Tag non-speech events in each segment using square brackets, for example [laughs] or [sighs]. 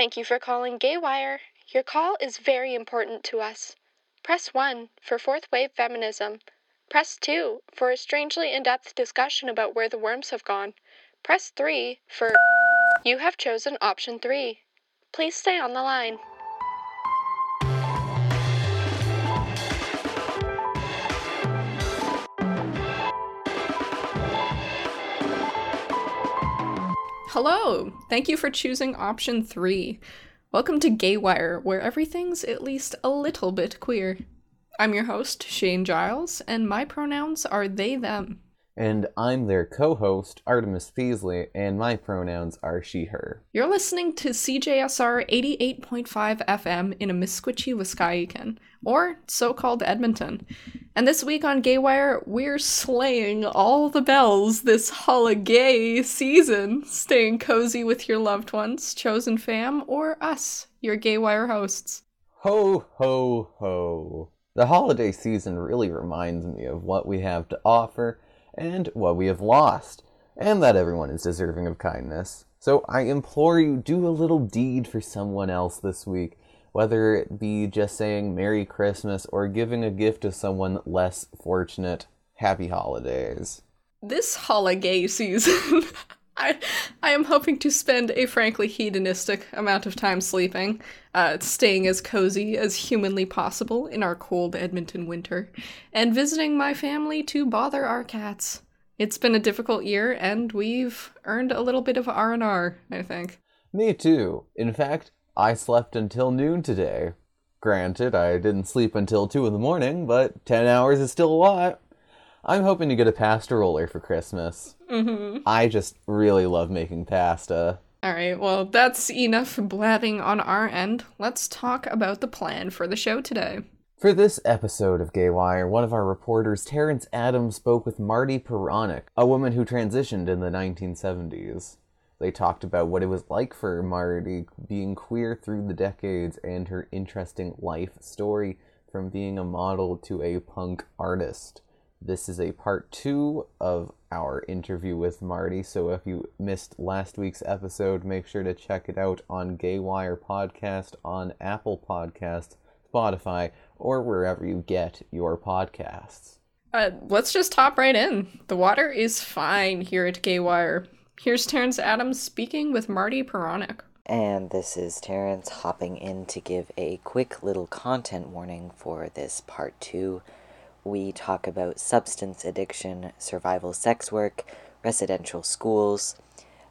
Thank you for calling Gaywire. Your call is very important to us. Press 1 for fourth wave feminism. Press 2 for a strangely in depth discussion about where the worms have gone. Press 3 for. You have chosen option 3. Please stay on the line. Hello! Thank you for choosing option 3. Welcome to Gaywire, where everything's at least a little bit queer. I'm your host, Shane Giles, and my pronouns are they, them. And I'm their co host, Artemis Peasley, and my pronouns are she, her. You're listening to CJSR 88.5 FM in a Amiskwacîwâskahikan, or so called Edmonton. And this week on Gaywire, we're slaying all the bells this holiday season, staying cozy with your loved ones, chosen fam, or us, your Gaywire hosts. Ho, ho, ho. The holiday season really reminds me of what we have to offer and what we have lost, and that everyone is deserving of kindness. So I implore you, do a little deed for someone else this week, whether it be just saying Merry Christmas or giving a gift to someone less fortunate. Happy holidays. This holiday season. [laughs] I, I am hoping to spend a frankly hedonistic amount of time sleeping, uh, staying as cozy as humanly possible in our cold Edmonton winter, and visiting my family to bother our cats. It's been a difficult year, and we've earned a little bit of R and R. I think. Me too. In fact, I slept until noon today. Granted, I didn't sleep until two in the morning, but ten hours is still a lot. I'm hoping to get a pasta roller for Christmas. Mm-hmm. I just really love making pasta. All right, well, that's enough blabbing on our end. Let's talk about the plan for the show today. For this episode of Gaywire, one of our reporters, Terrence Adams, spoke with Marty Peronic, a woman who transitioned in the 1970s. They talked about what it was like for Marty being queer through the decades and her interesting life story from being a model to a punk artist. This is a part two of our interview with Marty. So if you missed last week's episode, make sure to check it out on Gaywire Podcast on Apple Podcast, Spotify, or wherever you get your podcasts. Uh, let's just hop right in. The water is fine here at Gaywire. Here's Terrence Adams speaking with Marty Peronic. And this is Terrence hopping in to give a quick little content warning for this part two we talk about substance addiction, survival sex work, residential schools,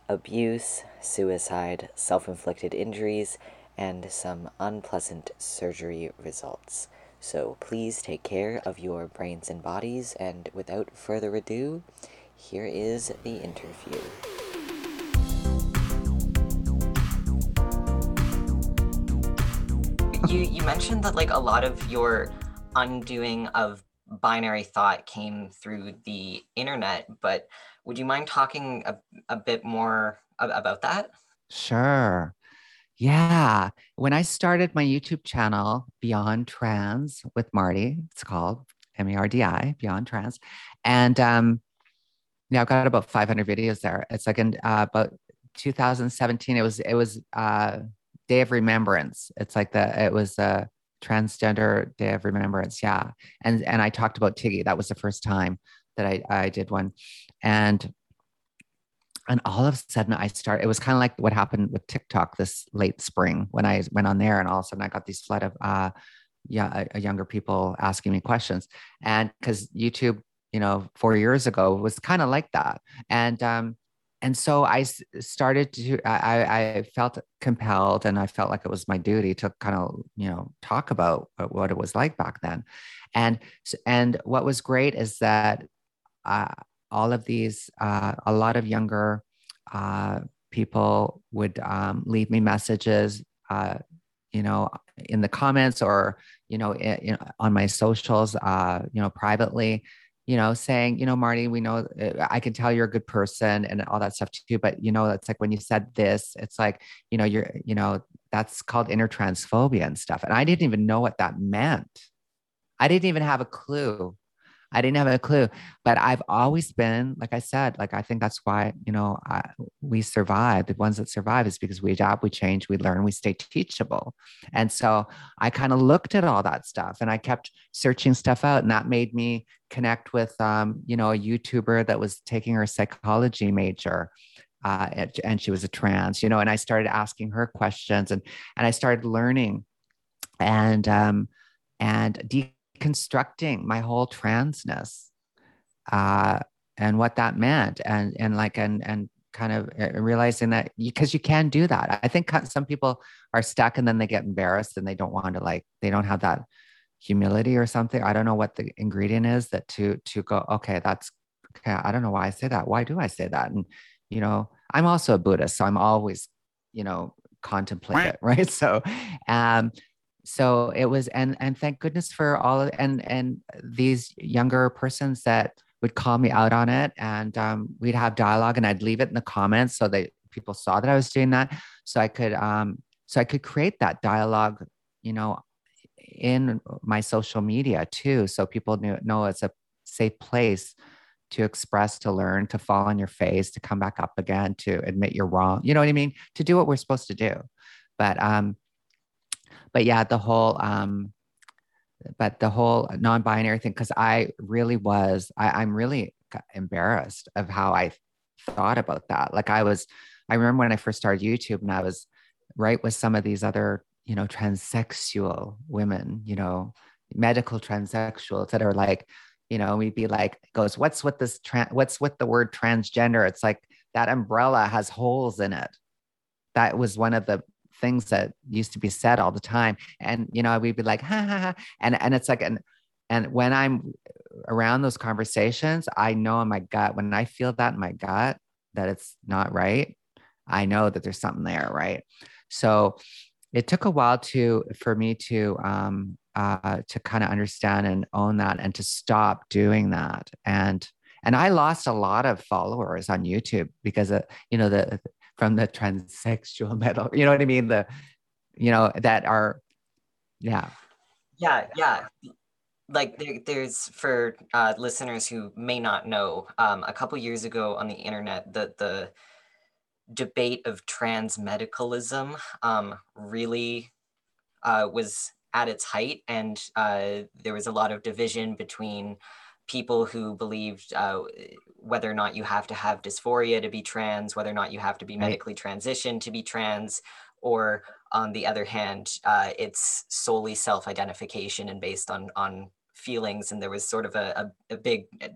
abuse, suicide, self inflicted injuries, and some unpleasant surgery results. So please take care of your brains and bodies, and without further ado, here is the interview. You, you mentioned that like a lot of your undoing of binary thought came through the internet, but would you mind talking a, a bit more about that? Sure. Yeah. When I started my YouTube channel, Beyond Trans with Marty, it's called M E R D I, Beyond Trans. And um, yeah, I've got about 500 videos there. It's like in uh, about 2017, it was, it was uh, Day of Remembrance. It's like the, it was, uh, transgender day of remembrance yeah. And and i talked about tiggy. That was the first time that i i did one. And and all of a sudden i start it was kind of like what happened with tiktok this late spring when i went on there and all of a sudden i got these flood of uh yeah younger people asking me questions. And because youtube you know four years ago was kind of like that. And um and so I started to I, I felt compelled and I felt like it was my duty to kind of you know talk about what it was like back then, and and what was great is that uh, all of these uh, a lot of younger uh, people would um, leave me messages uh, you know in the comments or you know, in, on my socials uh, you know privately you know, saying, you know, Marty, we know uh, I can tell you're a good person and all that stuff too. But, you know, it's like when you said this, it's like, you know, you're, you know, that's called inner transphobia and stuff. And I didn't even know what that meant. I didn't even have a clue. I didn't have a clue, but I've always been, like I said, like I think that's why you know I, we survive. The ones that survive is because we adapt, we change, we learn, we stay teachable. And so I kind of looked at all that stuff, and I kept searching stuff out, and that made me connect with, um, you know, a YouTuber that was taking her psychology major. Uh, and, she was a trans, you know, and I started asking her questions, and and I started learning, and um, and de- constructing my whole transness uh, and what that meant and and like and and kind of uh, realizing that because you, you can do that. I think some people are stuck and then they get embarrassed and they don't want to like they don't have that humility or something. I don't know what the ingredient is that to to go okay that's okay i don't know why i say that. Why do i say that? And you know i'm also a buddhist so i'm always you know contemplate it [laughs] right? So um so it was and and thank goodness for all of, and and these younger persons that would call me out on it. And um, we'd have dialogue and i'd leave it in the comments so that people saw that i was doing that. So i could um so i could create that dialogue you know in my social media too. So people knew, know it's a safe place to express to learn to fall on your face to come back up again to admit you're wrong you know what i mean? To do what we're supposed to do. But um but yeah, the whole um, but the whole non-binary thing, because I really was, I, I'm really embarrassed of how I thought about that. Like I was, I remember when I first started YouTube and I was right with some of these other, you know, transsexual women, you know, medical transsexuals that are like, you know, we'd be like, goes, what's with this, trans? what's with the word transgender? It's like that umbrella has holes in it. That was one of the things that used to be said all the time. And, you know, we'd be like, ha ha ha. And, and it's like, and, and when I'm around those conversations, I know in my gut, when I feel that in my gut, that it's not right, I know that there's something there. Right. So it took a while to, for me to, um, uh, to kind of understand and own that and to stop doing that. And, and I lost a lot of followers on YouTube because, of, you know, the, from the transsexual [laughs] metal. You know what I mean? The, you know, that are, yeah. Yeah, yeah. Like there, there's for uh, listeners who may not know, um, a couple years ago on the internet, the the debate of trans medicalism um, really uh, was at its height, and uh, there was a lot of division between people who believed uh, whether or not you have to have dysphoria to be trans, whether or not you have to be medically transitioned to be trans, or on the other hand, uh, it's solely self-identification and based on on feelings. And there was sort of a, a, a big uh,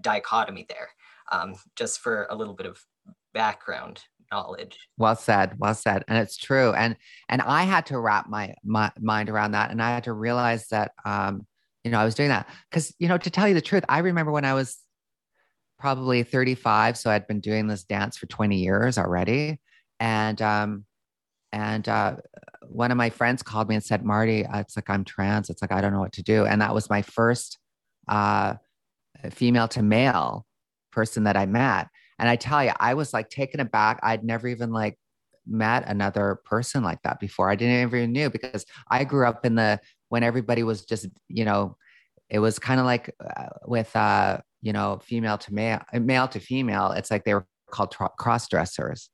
dichotomy there. Um, just for a little bit of background knowledge. Well said, well said, and it's true. And and I had to wrap my, my mind around that, and I had to realize that um, you know, I was doing that because, you know, to tell you the truth, I remember when I was probably 35. So I'd been doing this dance for 20 years already. And, um, and uh, one of my friends called me and said, Marty, uh, it's like I'm trans. It's like I don't know what to do. And that was my first uh, female to male person that I met. And I tell you, I was like taken aback. I'd never even like met another person like that before. I didn't even knew because I grew up in the when everybody was just, you know, it was kind of like uh, with, uh, you know, female to male, male to female. It's like they were called tr- cross dressers,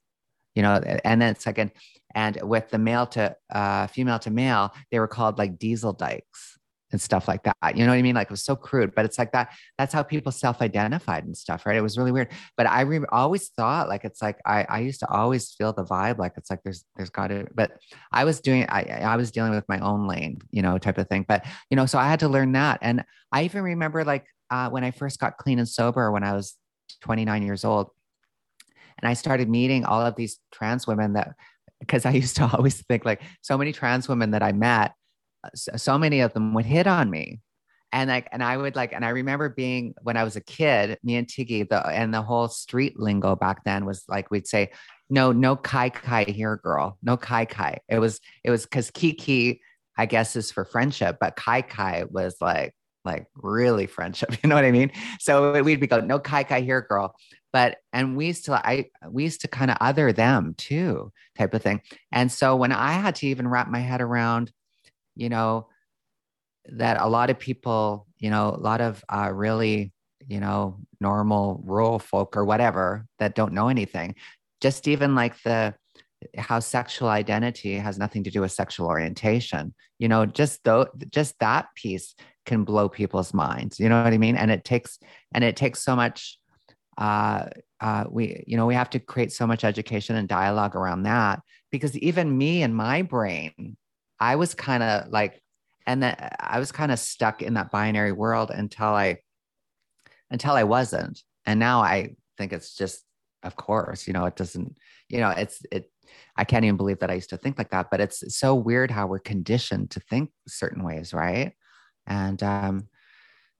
you know, and then second, and, with the male to uh, female to male, they were called like diesel dykes and stuff like that. You know what I mean? Like it was so crude, but it's like that. That's how people self-identified and stuff, right? It was really weird. But I re- always thought like it's like I I used to always feel the vibe like it's like there's there's got to. But I was doing I I was dealing with my own lane, you know, type of thing. But you know, so I had to learn that. And I even remember like uh, when I first got clean and sober when I was 29 years old, and I started meeting all of these trans women that because I used to [laughs] always think like so many trans women that I met so many of them would hit on me. And like and i would like and i remember being when i was a kid me and tiggy the and the whole street lingo back then was like we'd say no no kai kai here girl. No kai kai. It was it was because kiki i guess is for friendship but kai kai was like like really friendship [laughs] you know what i mean? So we'd be go no kai kai here girl. But and we used to i we used to kind of other them too type of thing. And so when i had to even wrap my head around you know, that a lot of people you know, a lot of uh, really, you know, normal rural folk or whatever that don't know anything. Just even like the how sexual identity has nothing to do with sexual orientation. You know, just though just that piece can blow people's minds. You know what I mean? And it takes and it takes so much uh, uh, we you know we have to create so much education and dialogue around that because even me and my brain i was kind of like and then i was kind of stuck in that binary world until i until i wasn't. And now i think it's just of course you know it doesn't you know it's it i can't even believe that i used to think like that but it's so weird how we're conditioned to think certain ways right? And um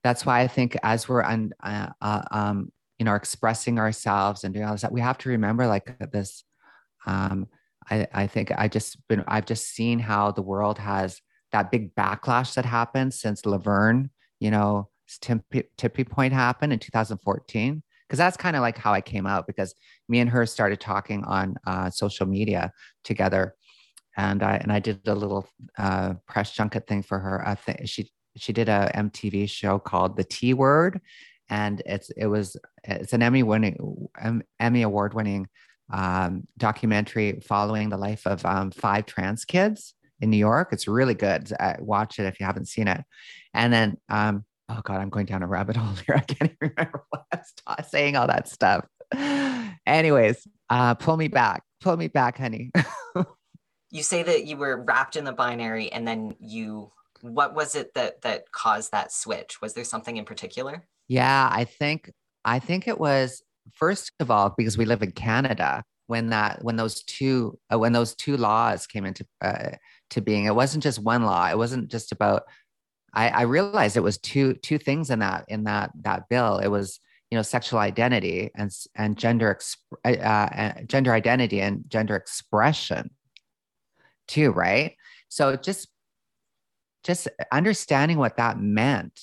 that's why i think as we're un, uh, uh, um you know expressing ourselves and doing all this we have to remember like this um i i think i just been i've just seen how the world has that big backlash that happened since laverne you know tippy, point happened in 2014 because that's kind of like how i came out because me and her started talking on uh, social media together. And i and i did a little uh, press junket thing for her. I think she she did a mtv show called the t word. And it's it was it's an Emmy winning Emmy award winning um, documentary following the life of um, five trans kids in New York. It's really good. Uh, watch it if you haven't seen it. And then, um, oh God, I'm going down a rabbit [laughs] hole here. I can't even remember [laughs] what I was saying all that stuff. [sighs] Anyways, uh, pull me back. Pull me back, honey. [laughs] you say that you were wrapped in the binary, and then you. What was it that that caused that switch? Was there something in particular? Yeah, I think I think it was first of all because we live in Canada when that when those two uh, when those two laws came into uh, to being. It wasn't just one law. It wasn't just about. I, I realized it was two two things in that in that that bill. It was you know sexual identity and and gender exp- uh, uh gender identity and gender expression too, right? So just just understanding what that meant,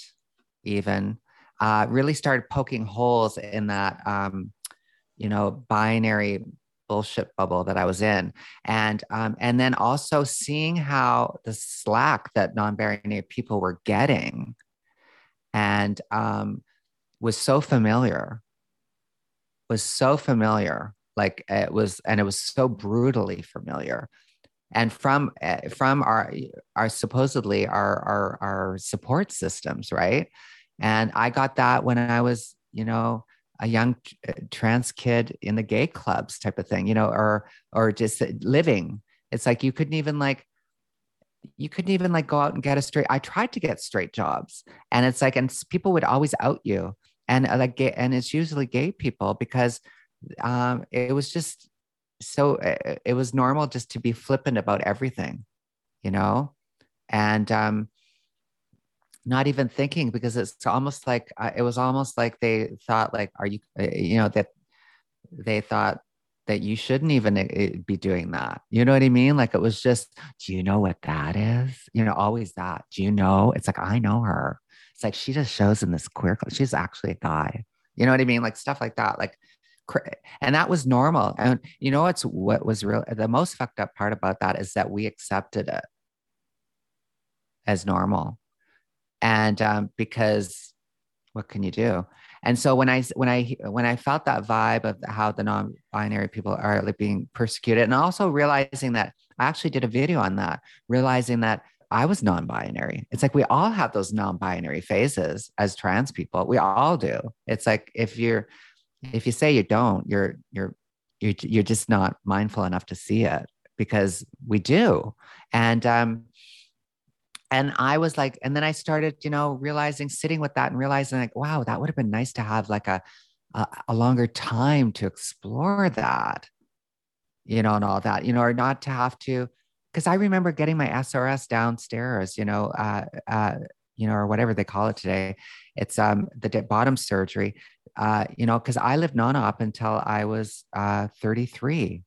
even uh, really started poking holes in that, um, you know, binary bullshit bubble that I was in, and um, and then also seeing how the slack that non-binary people were getting, and um, was so familiar, was so familiar, like it was, and it was so brutally familiar. And from eh, from our our supposedly our our our support systems right and I got that when I was, you know, a young uh, trans kid in the gay clubs type of thing, you know, or or just living. It's like you couldn't even like you couldn't even like go out and get a straight. I tried to get straight jobs, and it's like, and people would always out you, and uh, like, gay, and it's usually gay people because um, it was just so uh, it was normal just to be flippant about everything, you know, and um, not even thinking because it's almost like uh, it was almost like they thought like are you uh, you know that they thought that you shouldn't even uh, be doing that. You know what i mean? Like it was just do you know what that is? You know always that do you know? It's like i know her. It's like she just shows in this queer club. she's actually a guy. You know what i mean? Like stuff like that like and that was normal and you know what's what was real the most fucked up part about that is that we accepted it as normal and um, because what can you do? And so when i when i when i felt that vibe of how the non-binary people are like being persecuted and also realizing that i actually did a video on that realizing that i was non-binary. It's like we all have those non-binary phases as trans people. We all do. It's like if you're if you say you don't you're you're you're, you're just not mindful enough to see it because we do. And um and I was like, and then I started, you know, realizing, sitting with that and realizing, like, wow, that would have been nice to have like a, a, a longer time to explore that, you know, and all that, you know, or not to have to, because I remember getting my SRS downstairs, you know, uh, uh, you know, or whatever they call it today. It's um the bottom surgery, uh, you know, because I lived non-op until I was uh 33,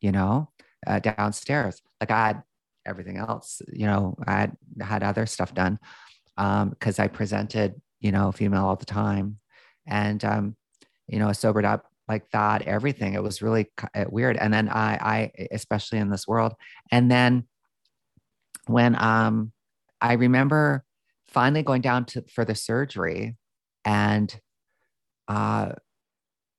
you know, uh, downstairs. Like I had everything else. You know, I had, other stuff done because um, I presented, you know, female all the time. And, um, you know, I sobered up like that, everything. It was really uh, weird. And then I, I, especially in this world. And then when um, I remember finally going down to for the surgery and uh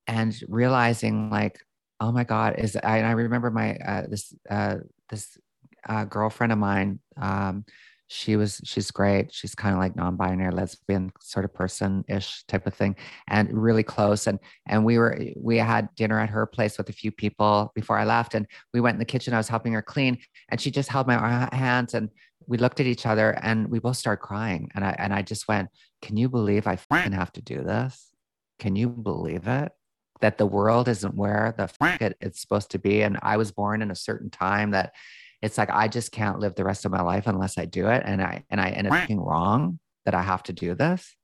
and realizing like oh my god is i, and I remember my uh, this uh this uh, girlfriend of mine um she was she's great. She's kind of like non-binary lesbian sort of person-ish type of thing and really close and and we were we had dinner at her place with a few people before i left and we went in the kitchen i was helping her clean and she just held my hands and we looked at each other and we both started crying and i and i just went can you believe i have to do this? Can you believe it? That the world isn't where the it, it's supposed to be and i was born in a certain time that it's like I just can't live the rest of my life unless I do it. And I and I end up being wrong that I have to do this.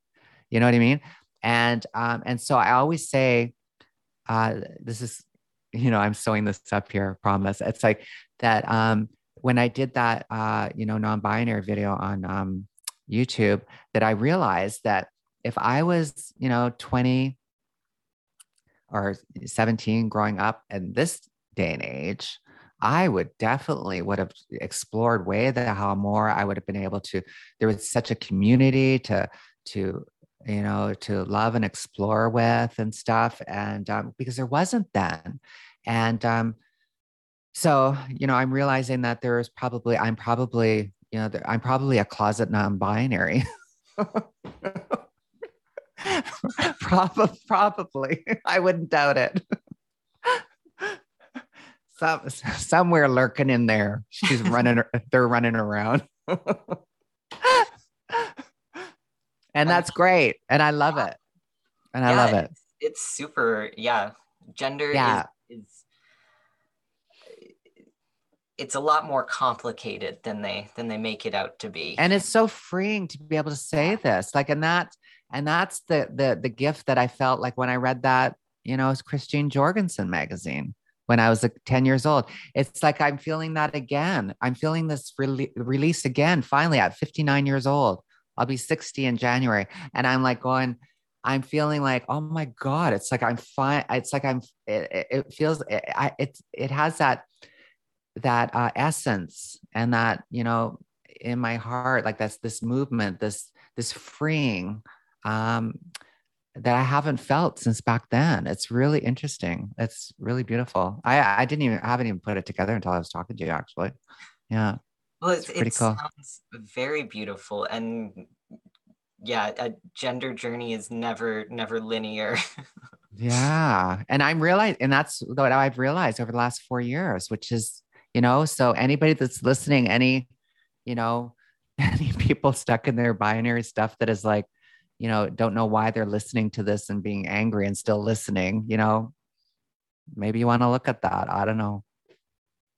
You know what I mean? And um, and so I always say, uh, this is, you know, I'm sewing this up here, I promise. It's like that um when I did that uh, you know, non-binary video on um YouTube, that I realized that if I was, you know, 20 or 17 growing up in this day and age, I would definitely would have explored way that how more I would have been able to. There was such a community to to you know to love and explore with and stuff, and um, because there wasn't then, and um, so you know I'm realizing that there is probably I'm probably you know I'm probably a closet non-binary. [laughs] probably, probably. [laughs] I wouldn't doubt it some, [laughs] somewhere lurking in there. She's running, [laughs] they're running around. [laughs] and that's great. And I love it. And I love it. It's, it's, super. Yeah. Gender yeah. Is, is it's a lot more complicated than they than they make it out to be and it's so freeing to be able to say this like and that and that's the the the gift that i felt like when i read that you know it's christine jorgensen magazine when I was like 10 years old. It's like I'm feeling that again. I'm feeling this re- release again, finally at 59 years old. I'll be 60 in January. And I'm like going, I'm feeling like, oh my God, it's like I'm fine. It's like I'm, it, it feels, it, I, it, it has that, that uh, essence and that, you know, in my heart, like that's this movement, this, this freeing, um, that I haven't felt since back then. It's really interesting. It's really beautiful. I I didn't even I haven't even put it together until I was talking to you actually. Yeah. Well, it's, it's pretty it cool. sounds very beautiful and yeah, a gender journey is never never linear. [laughs] yeah. And I'm realizing and that's what I've realized over the last 4 years, which is, you know, so anybody that's listening any, you know, [laughs] any people stuck in their binary stuff that is like you know, don't know why they're listening to this and being angry and still listening, you know, maybe you want to look at that. I don't know.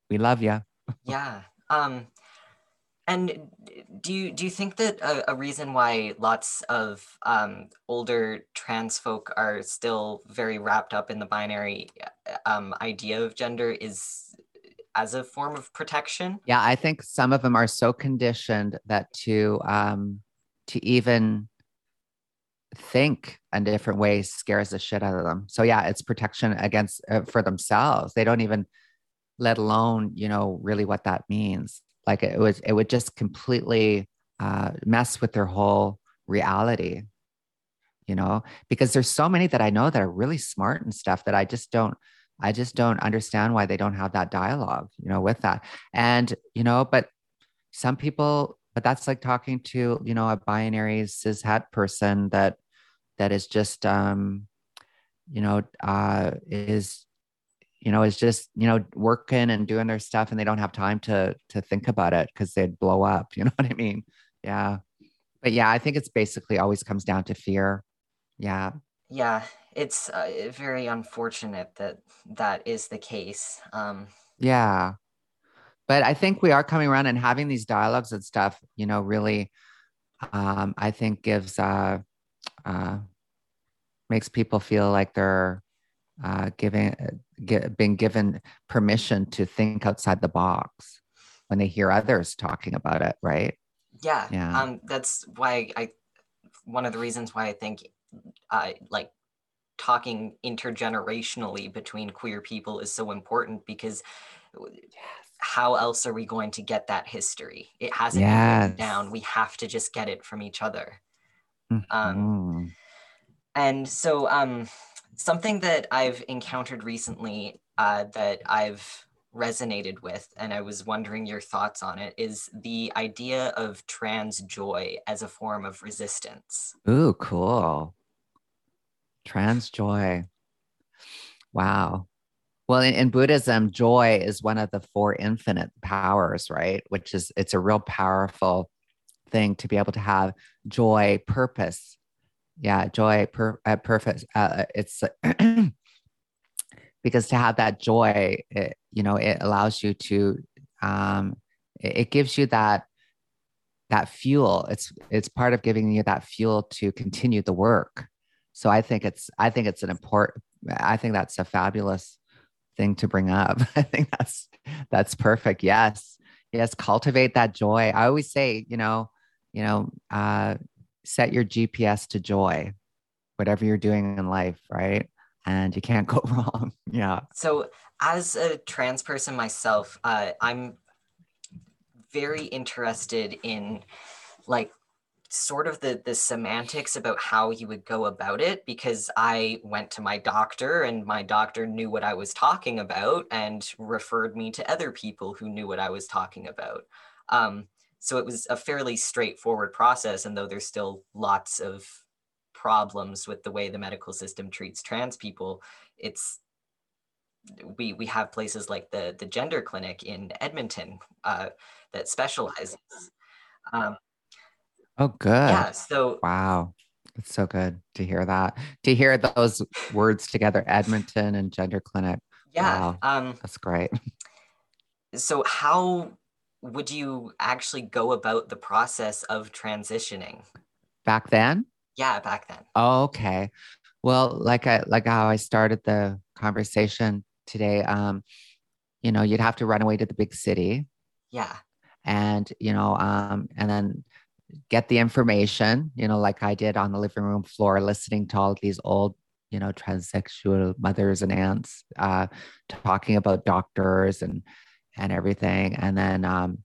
We love you. yeah. Um, and do you do you think that a, a reason why lots of um, older trans folk are still very wrapped up in the binary um, idea of gender is as a form of protection? Yeah, I think some of them are so conditioned that to um, to even think in different ways scares the shit out of them. So yeah, it's protection against uh, for themselves. They don't even let alone, you know, really what that means. Like it was it would just completely uh, mess with their whole reality. You know, because there's so many that I know that are really smart and stuff that I just don't I just don't understand why they don't have that dialogue, you know, with that. And, you know, but some people but that's like talking to you know a binary cis het person that that is just um you know uh is you know is just you know working and doing their stuff and they don't have time to to think about it because they'd blow up [laughs] you know what i mean? Yeah. But yeah i think it's basically always comes down to fear. Yeah. Yeah it's uh, very unfortunate that that is the case um. Yeah. But i think we are coming around and having these dialogues and stuff you know really um i think gives uh uh, makes people feel like they're uh, giving get, being given permission to think outside the box when they hear others talking about it, right? Yeah, yeah. Um, that's why I one of the reasons why I think uh, like talking intergenerationally between queer people is so important because how else are we going to get that history? It hasn't been Yes. written down. We have to just get it from each other. Um, Mhm. And so, um, something that I've encountered recently uh, that I've resonated with, and I was wondering your thoughts on it, is the idea of trans joy as a form of resistance. Ooh, cool. Trans joy. Wow. Well, in, in Buddhism, joy is one of the four infinite powers, right? Which is, it's a real powerful thing to be able to have joy, purpose. Yeah, joy, per, uh, purpose. Uh, it's [clears throat] because to have that joy, it, you know, it allows you to, um, it, it gives you that that fuel. It's it's part of giving you that fuel to continue the work. So i think it's i think it's an important i think that's a fabulous thing to bring up. [laughs] I think that's that's perfect. Yes. Yes cultivate that joy. I always say you know you know uh set your gps to joy whatever you're doing in life right? And you can't [laughs] go wrong. Yeah. So, as a trans person myself, uh, I'm very interested in like sort of the the semantics about how you would go about it because I went to my doctor and my doctor knew what I was talking about and referred me to other people who knew what I was talking about. Um, so it was a fairly straightforward process, and though there's still lots of problems with the way the medical system treats trans people, it's we we have places like the the gender clinic in Edmonton uh, that specializes. Um, oh good yeah, so Wow. It's so good to hear that. To hear those words together, Edmonton and gender clinic. yeah, Wow. um, That's great. so how would you actually go about the process of transitioning? Back then? Yeah, back then. Oh, okay. Well, like I like how I started the conversation today, um, you know, you'd have to run away to the big city Yeah, and, you know, um, and then get the information, you know, like I did on the living room floor, listening to all these old, you know, transsexual mothers and aunts uh, talking about doctors and and everything. And then um,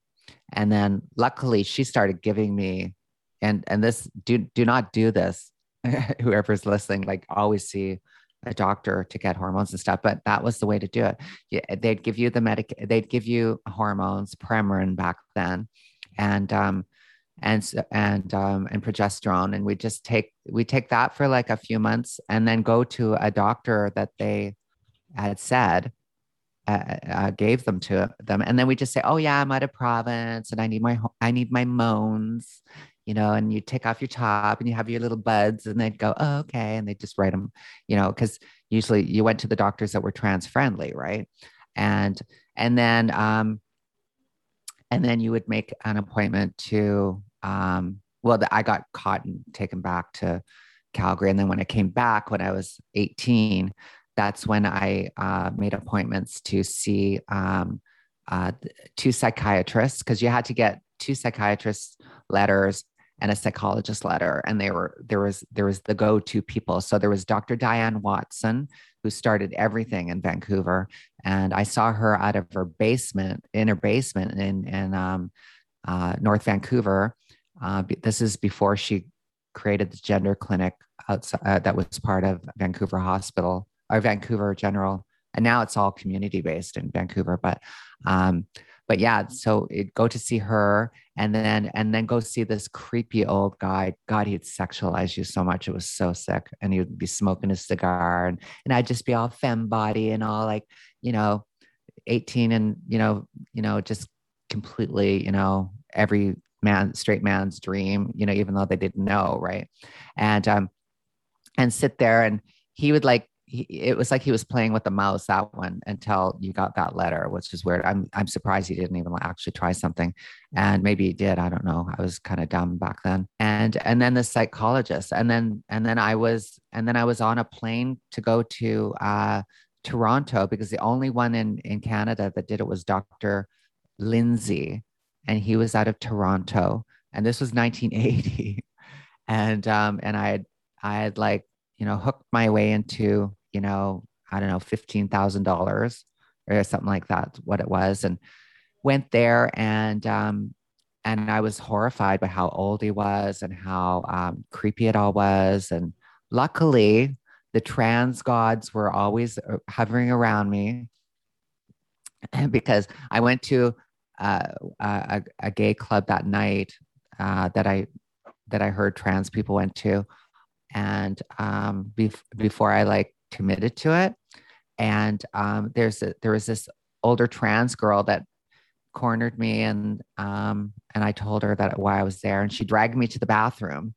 and then luckily she started giving me and and this do do not do this, [laughs] whoever's listening, like always see a doctor to get hormones and stuff, but that was the way to do it. Yeah, they'd give you the medic, they'd give you hormones, Premarin back then, and um, and and um, and progesterone, and we just take we take that for like a few months, and then go to a doctor that they had said uh, uh, gave them to them, and then we just say, oh yeah, I'm out of province, and I need my I need my moans, you know, and you take off your top and you have your little buds, and they'd go, oh okay, and they just write them, you know, because usually you went to the doctors that were trans friendly, right? And and then um, and then you would make an appointment to um, well, the, I got caught and taken back to Calgary, and then when I came back when I was 18, that's when I uh, made appointments to see um, uh, two psychiatrists because you had to get two psychiatrists letters and a psychologist letter and they were there was there was the go-to people. So there was dr diane watson who started everything in vancouver and i saw her out of her basement in her basement in in um, uh, north vancouver uh, this is before she created the gender clinic outside uh, that was part of vancouver hospital or vancouver general. And now it's all community based in vancouver but um, but yeah so it, go to see her and then and then go see this creepy old guy. God he'd sexualize you so much. It was so sick. And he would be smoking a cigar and, and i'd just be all fem body and all like you know 18 and you know you know just completely you know every man straight man's dream you know even though they didn't know right? And um and sit there and he would like it was like he was playing with the mouse that one until you got that letter which is weird. I'm i'm surprised he didn't even actually try something. And maybe he did i don't know. I was kind of dumb back then. And and then the psychologist. And then and then i was and then i was on a plane to go to uh toronto because the only one in in canada that did it was dr lindsay and he was out of toronto. And this was 1980 [laughs] and um and i had i had like you know hooked my way into you know i don't know $15000 or something like that what it was and went there and um, and I was horrified by how old he was and how um, creepy it all was. And luckily, the trans gods were always uh, hovering around me because I went to uh, a, a, gay club that night uh, that I that I heard trans people went to, and um, bef- before I like committed to it, and um, there's a, there was this older trans girl that cornered me and um, and I told her that why I was there, and she dragged me to the bathroom.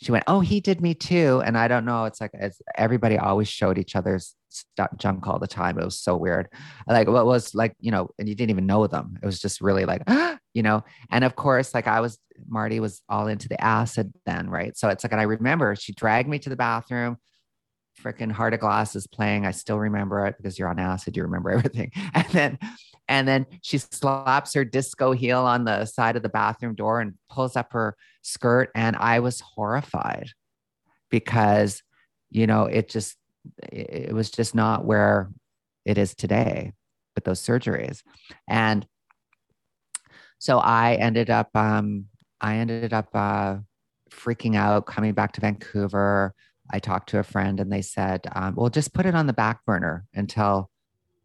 She went, "Oh, he did me too," and I don't know. It's like it's, everybody always showed each other's stuff, junk all the time. It was so weird. Like what was like you know, and you didn't even know them. It was just really like, [gasps] you know. And of course, like I was, Marty was all into the acid then, right? So it's like, and I remember she dragged me to the bathroom freaking Heart of Glass is playing. I still remember it because you're on acid, you remember [laughs] everything. And then and then she slaps her disco heel on the side of the bathroom door and pulls up her skirt. And I was horrified because, you know, it just, it was just not where it is today with those surgeries. And so I ended up, um, I ended up uh, freaking out, coming back to Vancouver. I talked to a friend and they said, um, well, just put it on the back burner until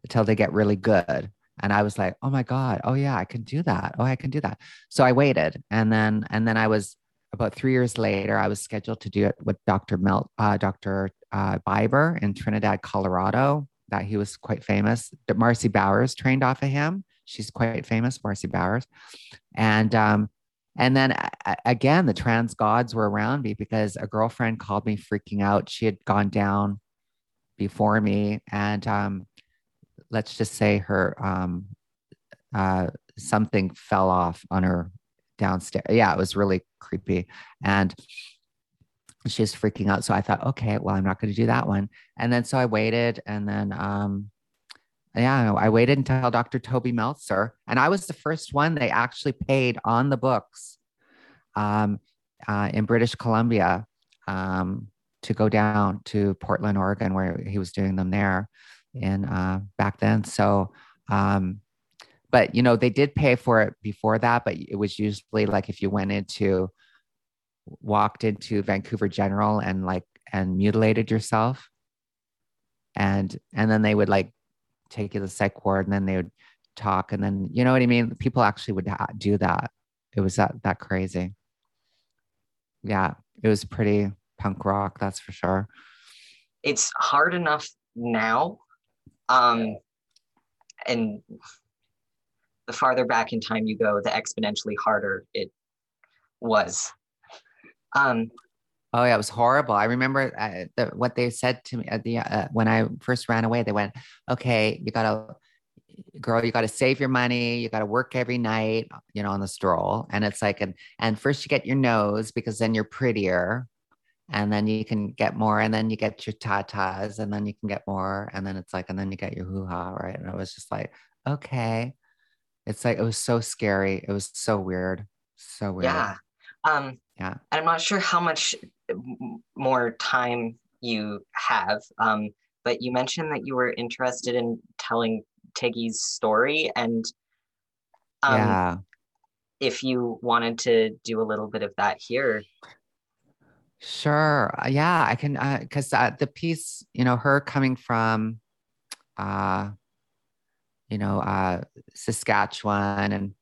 until they get really good. And I was like, oh my God, oh yeah, I can do that. Oh, I can do that. So I waited. And then, and then I was about three years later, I was scheduled to do it with Dr. Mel, uh, Dr. Uh, Biber in Trinidad, Colorado, that he was quite famous. Marci Bowers trained off of him. She's quite famous, Marci Bowers. And, um, and then again, the trans gods were around me because a girlfriend called me freaking out. She had gone down before me and um, let's just say her um, uh, something fell off on her downstairs. Yeah, it was really creepy. And she was freaking out. So I thought, okay, well, I'm not going to do that one. And then so I waited and then um yeah, I waited until Dr. Toby Meltzer, and I was the first one they actually paid on the books um, uh, in British Columbia um, to go down to Portland, Oregon, where he was doing them there in uh, back then. So, um, but you know, they did pay for it before that, but it was usually like if you went into, walked into Vancouver General and like and mutilated yourself, and and then they would like take you to the psych ward, and then they would talk, and then you know what I mean. People actually would ha- do that. It was that that crazy. Yeah, it was pretty punk rock, that's for sure. It's hard enough now um, and the farther back in time you go, the exponentially harder it was. Um, oh yeah, it was horrible. I remember uh, the, what they said to me at the uh, when I first ran away. They went, "Okay, you gotta." girl you got to save your money you got to work every night you know on the stroll and it's like and and first you get your nose because then you're prettier and then you can get more and then you get your tatas and then you can get more and then it's like and then you get your hoo-ha right and it was just like okay it's like it was so scary it was so weird so weird yeah um yeah. And i'm not sure how much more time you have um but you mentioned that you were interested in telling tiggy's story and um yeah. if you wanted to do a little bit of that here. Sure. Uh, yeah, I can, because uh, uh, the piece, you know, her coming from, uh, you know, uh, Saskatchewan, and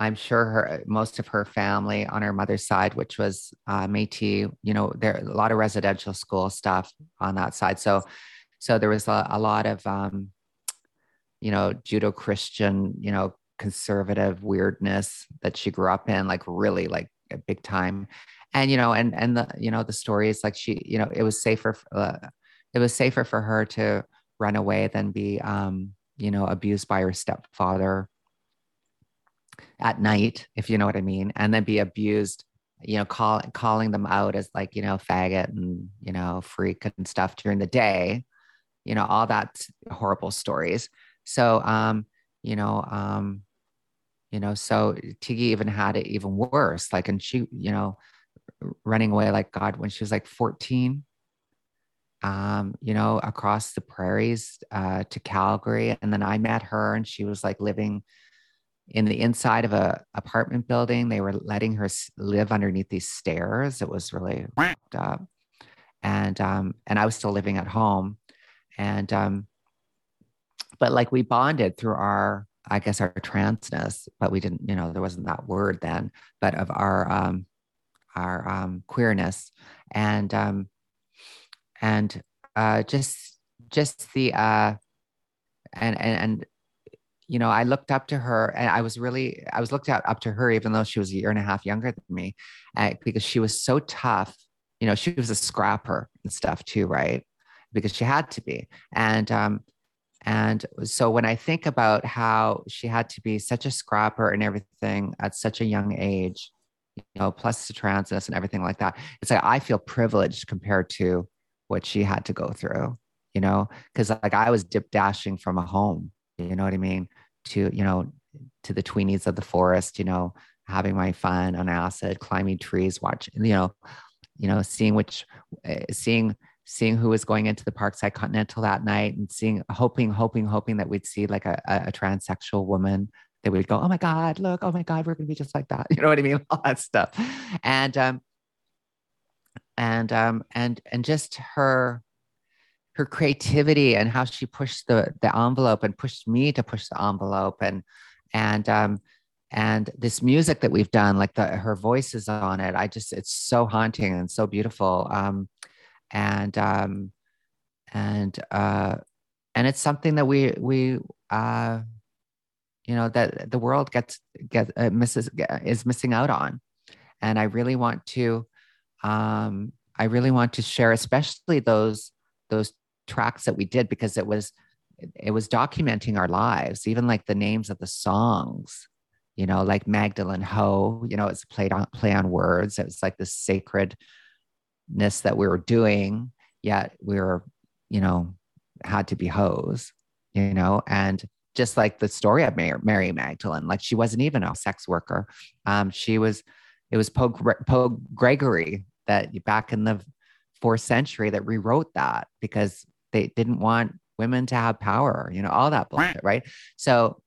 I'm sure her most of her family on her mother's side, which was uh, Métis, you know, there a lot of residential school stuff on that side. So, so there was a, a lot of, um, you know, Judeo Christian, you know, conservative weirdness that she grew up in, like really like big time and you know and and the you know the story is like she you know it was safer uh, it was safer for her to run away than be um you know abused by her stepfather at night if you know what i mean and then be abused you know call, calling them out as like you know faggot and you know freak and stuff during the day you know all that horrible stories so um you know um you know so tiggy even had it even worse like and she you know running away like God when she was like 14, um, you know, across the prairies uh, to Calgary. And then I met her and she was like living in the inside of a apartment building. They were letting her live underneath these stairs. It was really up. And um, and I was still living at home, and um, but like we bonded through our I guess our transness, but we didn't, you know, there wasn't that word then, but of our um, our um, queerness, and um, and uh, just just the uh, and and and you know, I looked up to her and I was really, I was looked at, up to her, even though she was a year and a half younger than me, uh, because she was so tough. You know, she was a scrapper and stuff too, right? Because she had to be. And, um, and so when I think about how she had to be such a scrapper and everything at such a young age, you know, plus the transness and everything like that, it's like I feel privileged compared to what she had to go through, you know, because like I was dip dashing from a home, you know what I mean? To, you know, to the tweenies of the forest, you know, having my fun on acid, climbing trees, watching, you know, you know, seeing which, uh, seeing, seeing who was going into the Parkside Continental that night and seeing, hoping, hoping, hoping that we'd see like a, a, a transsexual woman that we would go, oh my God, look, oh my God, we're gonna be just like that. [laughs] You know what I mean? [laughs] All that stuff. And um and um and and just her her creativity and how she pushed the the envelope and pushed me to push the envelope and and um and this music that we've done like the her voice is on it. I just it's so haunting and so beautiful. Um and um and uh and it's something that we we uh you know that the world gets get uh, misses is missing out on. And i really want to um i really want to share especially those those tracks that we did because it was it was documenting our lives even like the names of the songs you know like magdalene ho you know it's played on play on words. It was like the sacredness that we were doing yet we were you know had to be hoes you know? And just like the story of mary, magdalene like she wasn't even a sex worker. Um she was it was pope, pope gregory that back in the fourth century that rewrote that because they didn't want women to have power, you know, all that bullshit, right? So,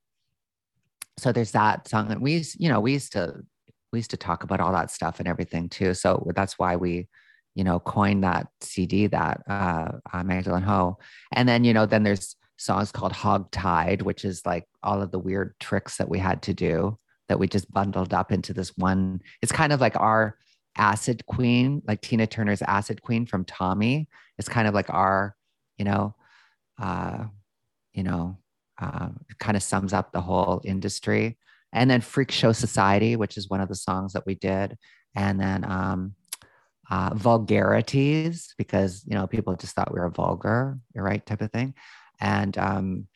so there's that song, and we, you know, we used to we used to talk about all that stuff and everything too. So that's why we, you know, coined that CD that uh, uh Magdalene Ho, and then you know, then there's songs called Hog Tied, which is like all of the weird tricks that we had to do that we just bundled up into this one. It's kind of like our acid queen, like Tina Turner's acid queen from Tommy. It's kind of like our you know, uh, you know, uh, kind of sums up the whole industry. And then Freak Show Society, which is one of the songs that we did. And then um, uh, Vulgarities, because, you know, people just thought we were vulgar, you're right, type of thing. And, um,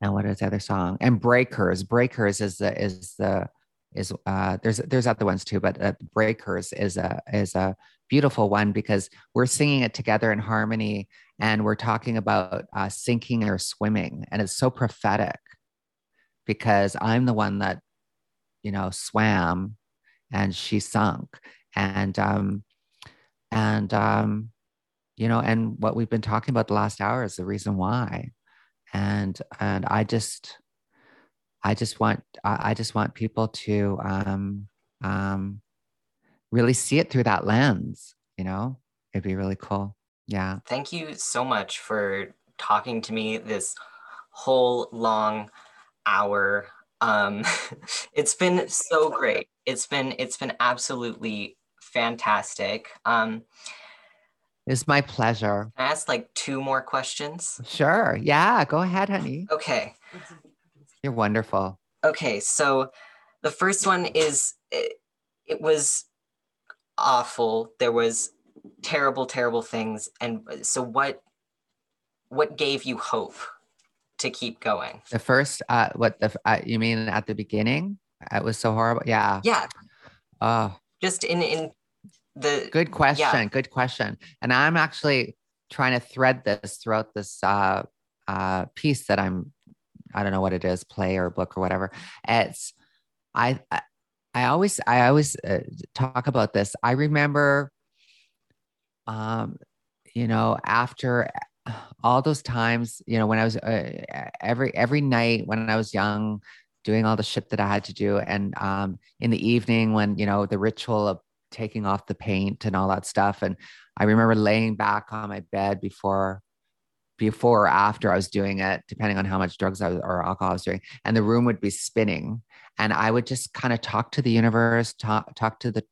and what is the other song? And Breakers. Breakers is the, is the, is uh, there's there's other ones too, but uh, Breakers is a is a beautiful one because we're singing it together in harmony and we're talking about uh, sinking or swimming, and it's so prophetic because I'm the one that you know swam and she sunk, and um, and um, you know, and what we've been talking about the last hour is the reason why, and and I just I just want I just want people to um, um, really see it through that lens. You know, it'd be really cool. Yeah. Thank you so much for talking to me this whole long hour. Um, [laughs] it's been so great. It's been it's been absolutely fantastic. Um, it's my pleasure. Can I ask like two more questions? Sure. Yeah. Go ahead, honey. Okay. You're wonderful. Okay, so the first one is it, it was awful. There was terrible, terrible things, and so what? What gave you hope to keep going? The first, uh, what the uh, you mean at the beginning? It was so horrible. Yeah. Yeah. Oh. Just in in the. Good question. Yeah. Good question. And I'm actually trying to thread this throughout this uh, uh, piece that I'm I don't know what it is, play or book or whatever. It's I I, always I always uh, talk about this. I remember, um, you know, after all those times, you know, when I was uh, every every night when I was young, doing all the shit that I had to do. And um, in the evening, when you know the ritual of taking off the paint and all that stuff, and I remember laying back on my bed before before or after I was doing it, depending on how much drugs I was, or alcohol I was doing, and the room would be spinning, and I would just kind of talk to the universe, talk talk to the.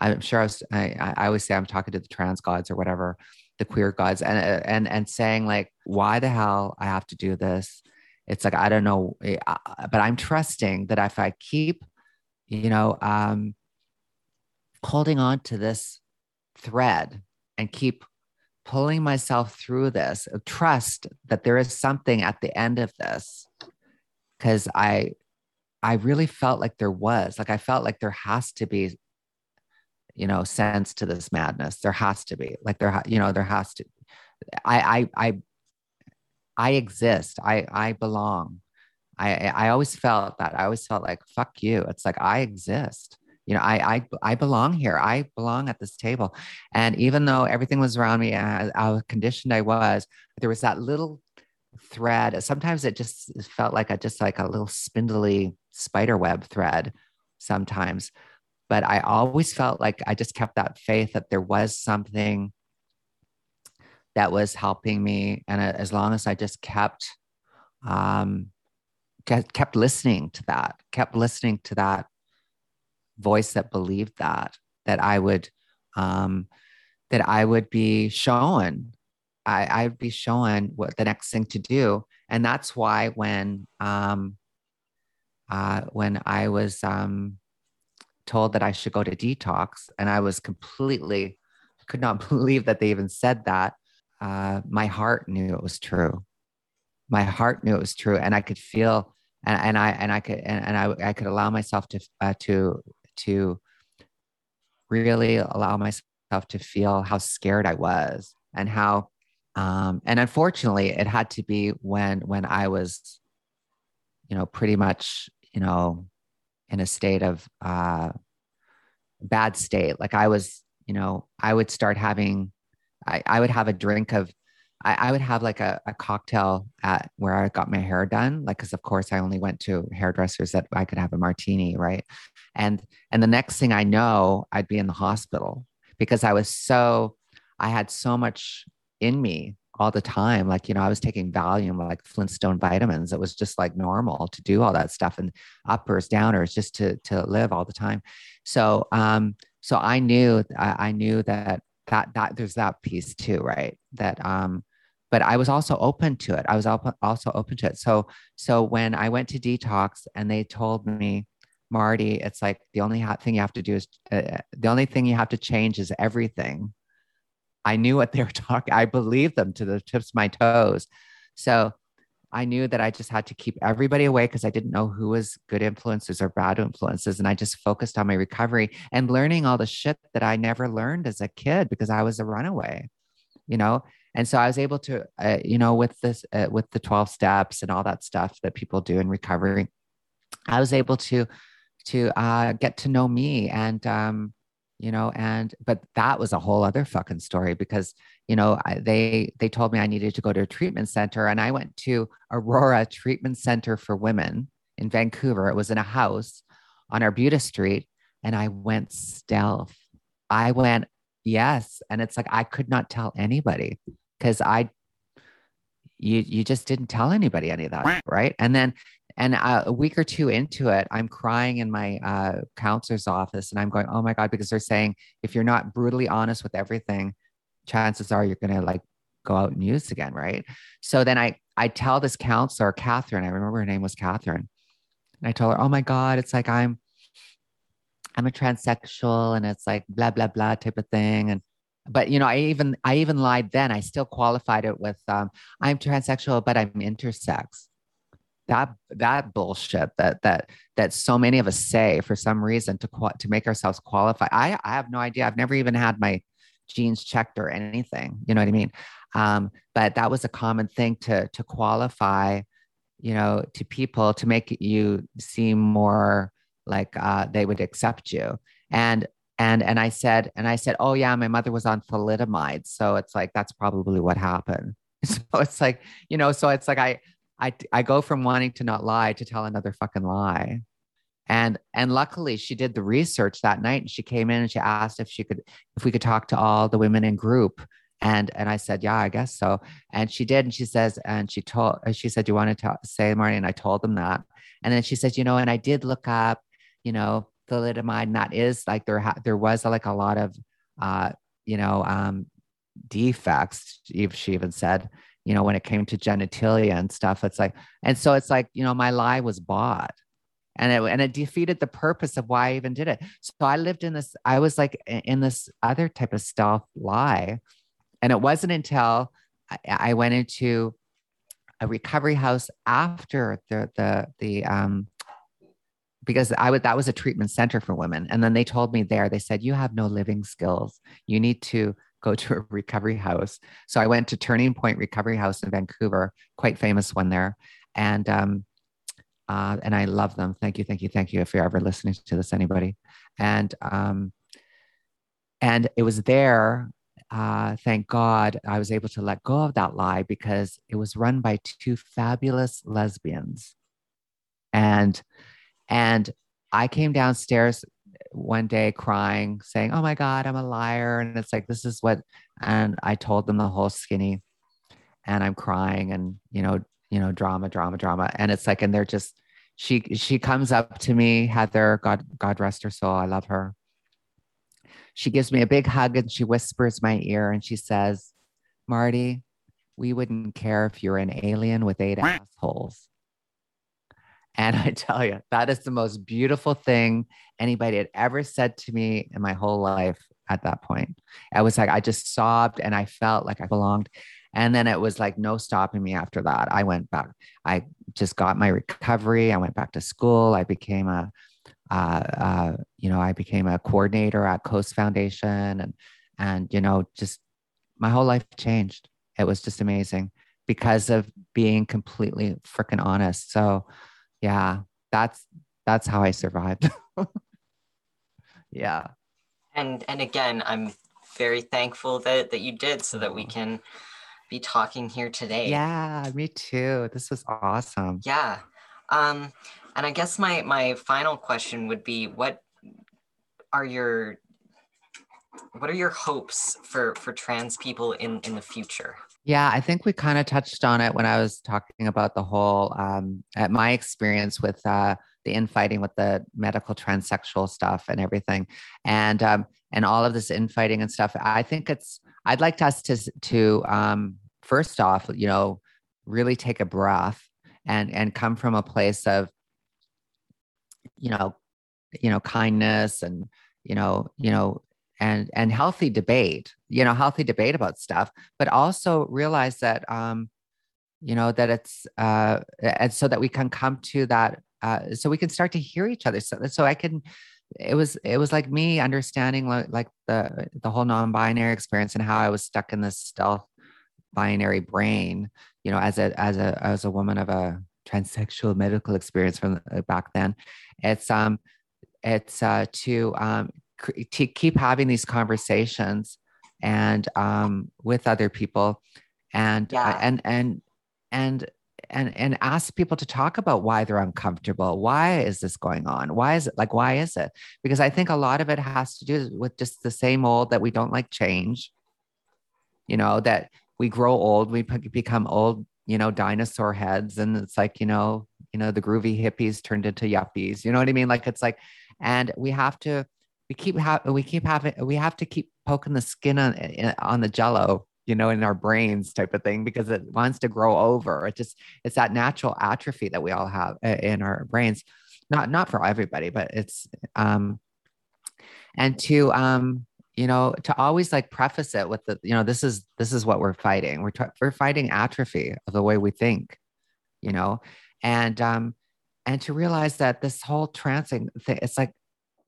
I'm sure I was. I, I always say I'm talking to the trans gods or whatever, the queer gods, and and and saying like, why the hell I have to do this? It's like I don't know, eh, but I'm trusting that if I keep, you know, um, holding on to this thread and keep pulling myself through this uh, trust that there is something at the end of this. Because i i really felt like there was like i felt like there has to be you know sense to this madness. There has to be like there you know there has to i i i i exist. I i belong. I i always felt that. I always felt like fuck you. It's like i exist you know I, I i belong here. I belong at this table. And even though everything was around me uh, how conditioned i was there was that little thread. Sometimes it just felt like a just like a little spindly spider web thread sometimes. But i always felt like i just kept that faith that there was something that was helping me. And uh, as long as i just kept um kept listening to that kept listening to that voice that believed that that I would um, that I would be shown I, I'd be shown what the next thing to do. And that's why when um, uh, when I was um, told that I should go to detox, and I was completely could not [laughs] believe that they even said that. Uh, my heart knew it was true. My heart knew it was true, and I could feel, and, and I and I could and, and I, I could allow myself to uh, to to really allow myself to feel how scared I was and how um, and unfortunately it had to be when when I was you know pretty much you know in a state of uh, bad state like I was you know I would start having I, I would have a drink of I, I would have like a, a cocktail at where I got my hair done, like because of course I only went to hairdressers that I could have a martini, right? And and the next thing I know, I'd be in the hospital because I was so I had so much in me all the time. Like, you know, I was taking Valium, like Flintstone vitamins. It was just like normal to do all that stuff and uppers, downers, just to to live all the time. So um, so I knew I, I knew that that that there's that piece too, right? That um, but I was also open to it. I was also open to it. So so when I went to detox and they told me, Marty, it's like the only thing you have to do is uh, the only thing you have to change is everything. I knew what they were [laughs] talking. I believed them to the tips of my toes. So I knew that I just had to keep everybody away because I didn't know who was good influences or bad influences. And I just focused on my recovery and learning all the shit that I never learned as a kid because I was a runaway, you know? And so I was able to, uh, you know, with this, uh, with the 12 steps and all that stuff that people do in recovery, I was able to, to uh, get to know me and, um, you know and but that was a whole other fucking story because you know I, they they told me i needed to go to a treatment center and i went to aurora treatment center for women in vancouver. It was in a house on arbutus street and i went stealth. I went yes. And it's like i could not tell anybody because i you you just didn't tell anybody any of that right? And then and a week or two into it, I'm crying in my uh, counselor's office and I'm going, oh my God, because they're saying if you're not brutally honest with everything, chances are you're going to like go out and use again. Right. So then I, I tell this counselor, Catherine, I remember her name was Catherine. And I told her, oh my God, it's like I'm, I'm a transsexual and it's like blah, blah, blah type of thing. And, but you know, I even, I even lied then. I still qualified it with, um, I'm transsexual, but I'm intersex that that bullshit that that that so many of us say for some reason to to make ourselves qualify. I I have no idea. I've never even had my genes checked or anything. You know what I mean? Um, but that was a common thing to to qualify, you know, to people to make you seem more like uh, they would accept you. And and and I said and I said, oh yeah, my mother was on thalidomide, so it's like that's probably what happened. [laughs] So it's like you know, so it's like I I I go from wanting to not lie to tell another fucking lie. And and luckily she did the research that night and she came in and she asked if she could if we could talk to all the women in group. And and I said, yeah, I guess so. And she did. And she says, and she told she said, you want to say Marty? And I told them that. And then she says, you know, and I did look up, you know, thalidomide, and that is like there ha- there was like a lot of uh, you know, um defects, she even said, you know, when it came to genitalia and stuff. It's like, and so it's like, you know, my lie was bought and it and it defeated the purpose of why I even did it. So I lived in this. I was like in this other type of stealth lie, and it wasn't until I, I went into a recovery house after the the the um because I would that was a treatment center for women, and then they told me there they said you have no living skills. You need to go to a recovery house. So I went to Turning Point Recovery House in Vancouver, quite famous one there, and um, uh, and I love them. Thank you, thank you, thank you. If you're ever listening to this, anybody, and um, and it was there. Uh, thank God I was able to let go of that lie because it was run by two fabulous lesbians, and and I came downstairs one day crying, saying, "Oh my God, I'm a liar," and it's like this is what, and I told them the whole skinny, and I'm crying, and you know, you know, drama, drama, drama. And it's like, and they're just, she, she comes up to me, Heather, God, God rest her soul. I love her. She gives me a big hug and she whispers my ear and she says, Marty, we wouldn't care if you're an alien with eight assholes. And I [laughs] tell you, that is the most beautiful thing anybody had ever said to me in my whole life at that point. I was like, I just sobbed and I felt like I belonged. And then it was like no stopping me after that. I went back. I just got my recovery. I went back to school. I became a, uh, uh, you know, I became a coordinator at Coast Foundation, and and you know, just my whole life changed. It was just amazing because of being completely freaking honest. So, yeah, that's that's how I survived. [laughs] yeah. And and again, I'm very thankful that that you did so that we can be talking here today. Yeah, me too. This was awesome. Yeah. Um, and I guess my my final question would be what are your what are your hopes for for trans people in in the future? Yeah, I think we kind of touched on it when I was talking about the whole um, at my experience with uh, the infighting with the medical transsexual stuff and everything, and um, and all of this infighting and stuff. I think it's I'd like us to to um, first off, you know, really take a breath and and come from a place of, you know, you know, kindness and you know, you know, and and healthy debate, you know, healthy debate about stuff, but also realize that um, you know, that it's uh and so that we can come to that uh so we can start to hear each other. So so I can it was it was like me understanding like, the the whole non-binary experience and how I was stuck in this stealth binary brain you know as a as a as a woman of a transsexual medical experience from uh, back then it's um it's uh to um to keep having these conversations and um with other people and uh, and and and and and ask people to talk about why they're uncomfortable. Why is this going on? Why is it like why is it? Because i think a lot of it has to do with just the same old that we don't like change you know that we grow old we become old you know dinosaur heads and it's like you know you know the groovy hippies turned into yuppies you know what i mean? Like it's like and we have to we keep ha- we keep having we have to keep poking the skin on on the jello you know, in our brains type of thing because it wants to grow over. It just it's that natural atrophy that we all have uh, in our brains. Not not for everybody, but it's um and to um you know to always like preface it with the you know this is this is what we're fighting. We're we're fighting atrophy of the way we think, you know, and um and to realize that this whole trancing thing, it's like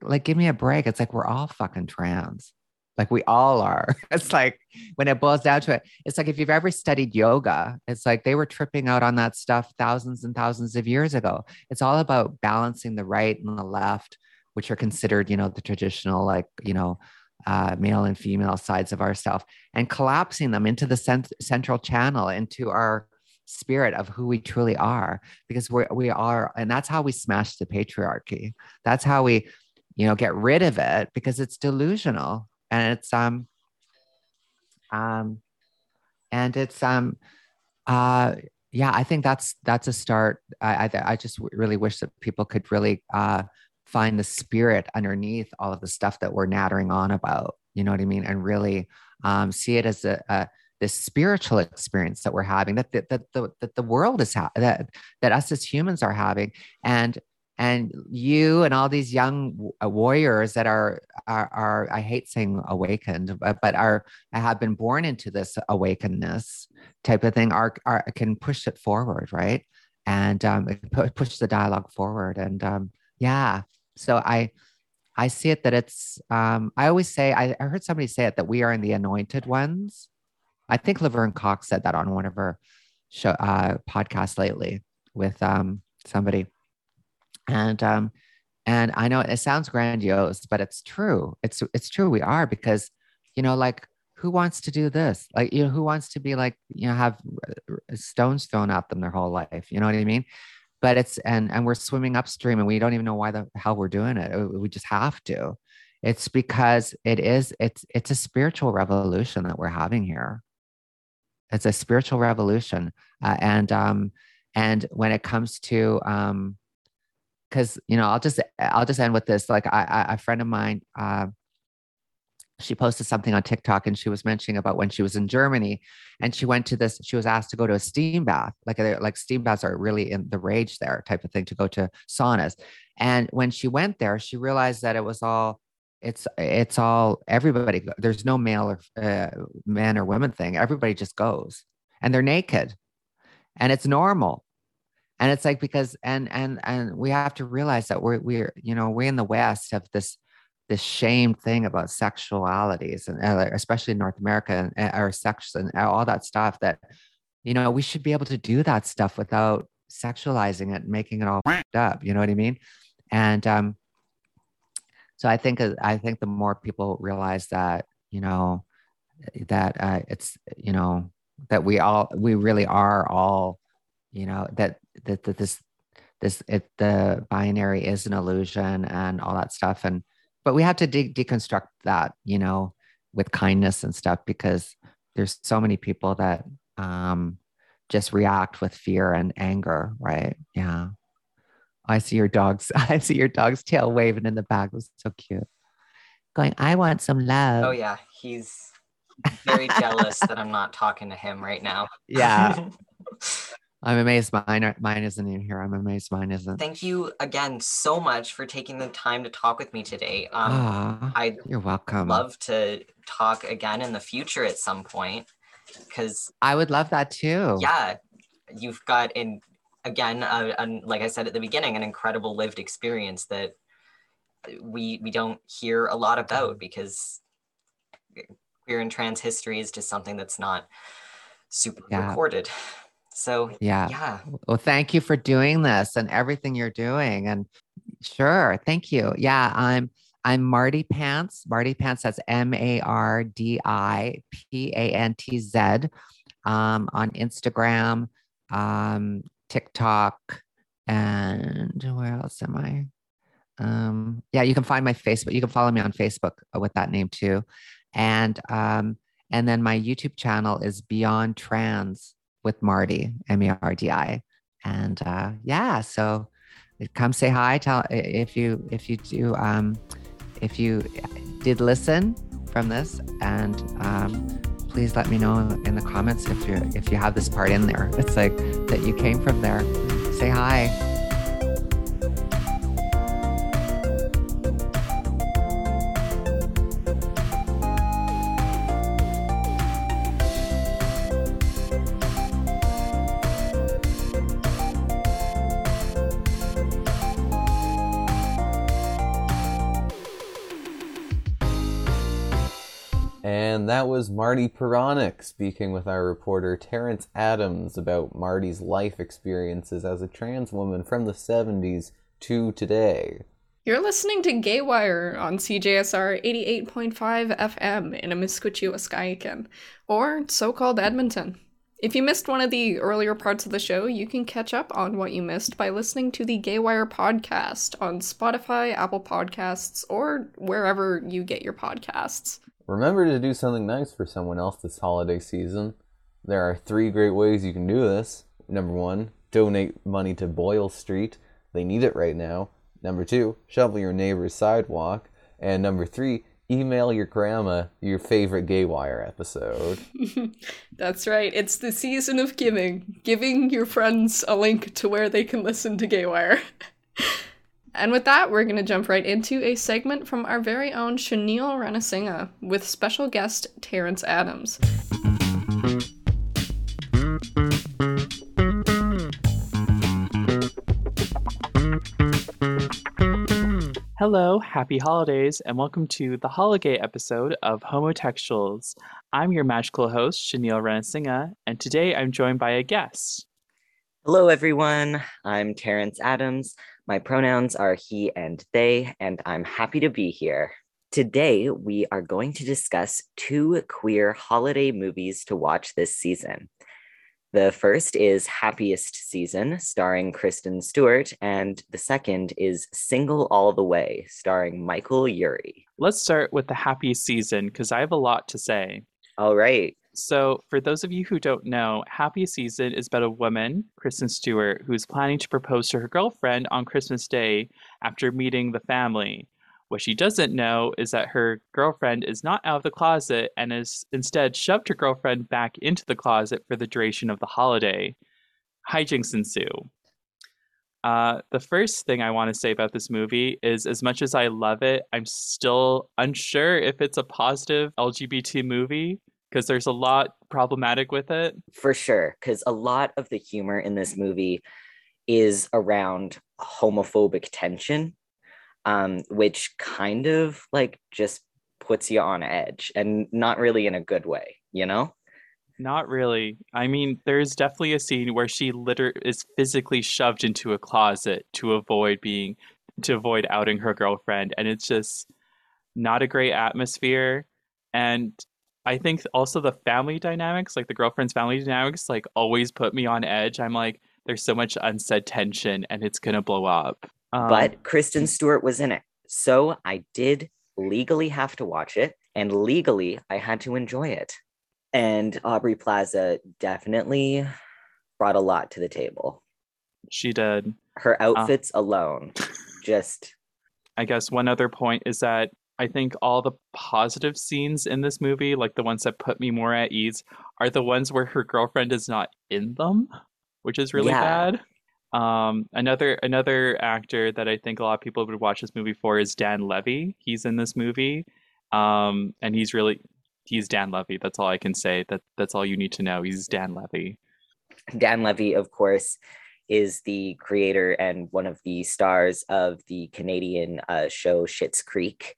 like give me a break. It's like we're all fucking trans like we all are. [laughs] It's like when it boils down to it, it's like if you've ever studied yoga, it's like they were tripping out on that stuff thousands and thousands of years ago. It's all about balancing the right and the left, which are considered, you know, the traditional, like, you know, uh, male and female sides of ourself and collapsing them into the cent- central channel, into our spirit of who we truly are because we we are and that's how we smash the patriarchy that's how we you know get rid of it because it's delusional and it's um um and it's um uh yeah i think that's that's a start. I i, I just really wish that people could really uh find the spirit underneath all of the stuff that we're nattering on about you know what i mean? And really um see it as a, a this spiritual experience that we're having that that, that the that the world is ha- that that us as humans are having. And and you and all these young uh, warriors that are are, are I hate saying awakened but, but are have been born into this awakenedness type of thing are, are can push it forward right? And um, push the dialogue forward and um, yeah. So I I see it that it's um, I always say I, I heard somebody say it that we are in the anointed ones. I think Laverne Cox said that on one of her show uh, podcasts lately with um, somebody, and um, and I know it sounds grandiose, but it's true. It's it's true. We are because you know, like who wants to do this? Like you know, who wants to be like you know have stones thrown at them their whole life? You know what I mean? But it's and and we're swimming upstream and we don't even know why the hell we're doing it. We just have to. It's because it is it's it's a spiritual revolution that we're having here it's a spiritual revolution uh, and um and when it comes to um because you know i'll just i'll just end with this like i, I a friend of mine uh she posted something on TikTok and she was mentioning about when she was in Germany and she went to this, she was asked to go to a steam bath. Like, like steam baths are really in the rage there type of thing to go to saunas. And when she went there, she realized that it was all it's it's all everybody there's no male or uh, man or women thing everybody just goes and they're naked and it's normal and it's like because and and and we have to realize that we're we're you know we in the west have this this shame thing about sexualities and uh, especially in north america and our sex and all that stuff that you know we should be able to do that stuff without sexualizing it and making it all up you know what i mean? And um so I think uh, I think the more people realize that you know that uh, it's you know that we all we really are all you know that that, that this this it the binary is an illusion and all that stuff and but we have to de- deconstruct that you know with kindness and stuff because there's so many people that um just react with fear and anger right yeah I see your dog's [laughs] I see your dog's tail waving in the back. It was so cute. Going, I want some love. Oh yeah, he's very jealous that I'm not talking to him right now. Yeah. [laughs] I'm amazed mine mine isn't in here. I'm amazed mine isn't. Thank you again so much for taking the time to talk with me today. Um, I you're welcome. Love to talk again in the future at some point because I would love that too. Yeah, you've got in again, uh, like I said at the beginning, an incredible lived experience that we we don't hear a lot about because queer and trans history is just something that's not super yeah. recorded. So yeah, yeah. Well, thank you for doing this and everything you're doing. And sure, thank you. Yeah, I'm I'm Mardi Pantz. Mardi Pantz. That's M A R D I P A N T Z um, on Instagram. Um, TikTok, and where else am I? Um, yeah, you can find my Facebook. You can follow me on Facebook with that name too, and um, and then my YouTube channel is Beyond Trans with Marty, M E R D I, and uh, yeah, so come say hi. Tell if you if you do um, if you did listen from this and um, please let me know in the comments if you if you have this part in there. It's like that you came from there. Say hi. Was Mardi Pironic speaking with our reporter Terrence Adams about Marty's life experiences as a trans woman from the 70s to today. You're listening to Gaywire on CJSR 88.5 FM in Amiskwacîwâskahikan, or so called Edmonton. If you missed one of the earlier parts of the show, you can catch up on what you missed by listening to the Gaywire podcast on Spotify, Apple Podcasts, or wherever you get your podcasts. Remember to do something nice for someone else this holiday season. There are three great ways you can do this. Number one, donate money to Boyle Street. They need it right now. Number two, shovel your neighbor's sidewalk. And number three, email your grandma your favorite Gaywire episode. [laughs] That's right. It's the season of giving, giving your friends a link to where they can listen to Gaywire. [laughs] and with that, we're going to jump right into a segment from our very own Shanil Ranasinga with special guest Terrence Adams. Hello, happy holidays, and welcome to the holiday episode of Homotextuals. I'm your magical host, Shanil Ranasinga, and today I'm joined by a guest. Hello, everyone. I'm Terrence Adams. My pronouns are he and they, and I'm happy to be here. Today, we are going to discuss two queer holiday movies to watch this season. The first is Happiest Season, starring Kristen Stewart, and the second is Single All the Way, starring Michael Urie. Let's start with the happiest season because I have a lot to say. All right. So, for those of you who don't know, Happy Season is about a woman, Kristen Stewart, who's planning to propose to her girlfriend on Christmas Day after meeting the family. What she doesn't know is that her girlfriend is not out of the closet and has instead shoved her girlfriend back into the closet for the duration of the holiday. Hijinks ensue. Uh, the first thing I want to say about this movie is as much as I love it, I'm still unsure if it's a positive LGBT movie because there's a lot problematic with it. For sure, because a lot of the humor in this movie is around homophobic tension um, which kind of like just puts you on edge and not really in a good way, you know? Not really. I mean, there's definitely a scene where she literally is physically shoved into a closet to avoid being to avoid outing her girlfriend and it's just not a great atmosphere and I think also the family dynamics, like the girlfriend's family dynamics, like always put me on edge. I'm like, there's so much unsaid tension and it's gonna blow up. Um, but Kristen Stewart was in it. So I did legally have to watch it, and legally I had to enjoy it. And Aubrey Plaza definitely brought a lot to the table. She did. Her outfits uh, alone, just. I guess one other point is that I think all the positive scenes in this movie, like the ones that put me more at ease, are the ones where her girlfriend is not in them, which is really yeah. bad. Um, another another actor that I think a lot of people would watch this movie for is Dan Levy. He's in this movie, um, and he's really he's Dan Levy. That's all I can say. That that's all you need to know. He's Dan Levy. Dan Levy, of course, is the creator and one of the stars of the Canadian uh, show Schitt's Creek,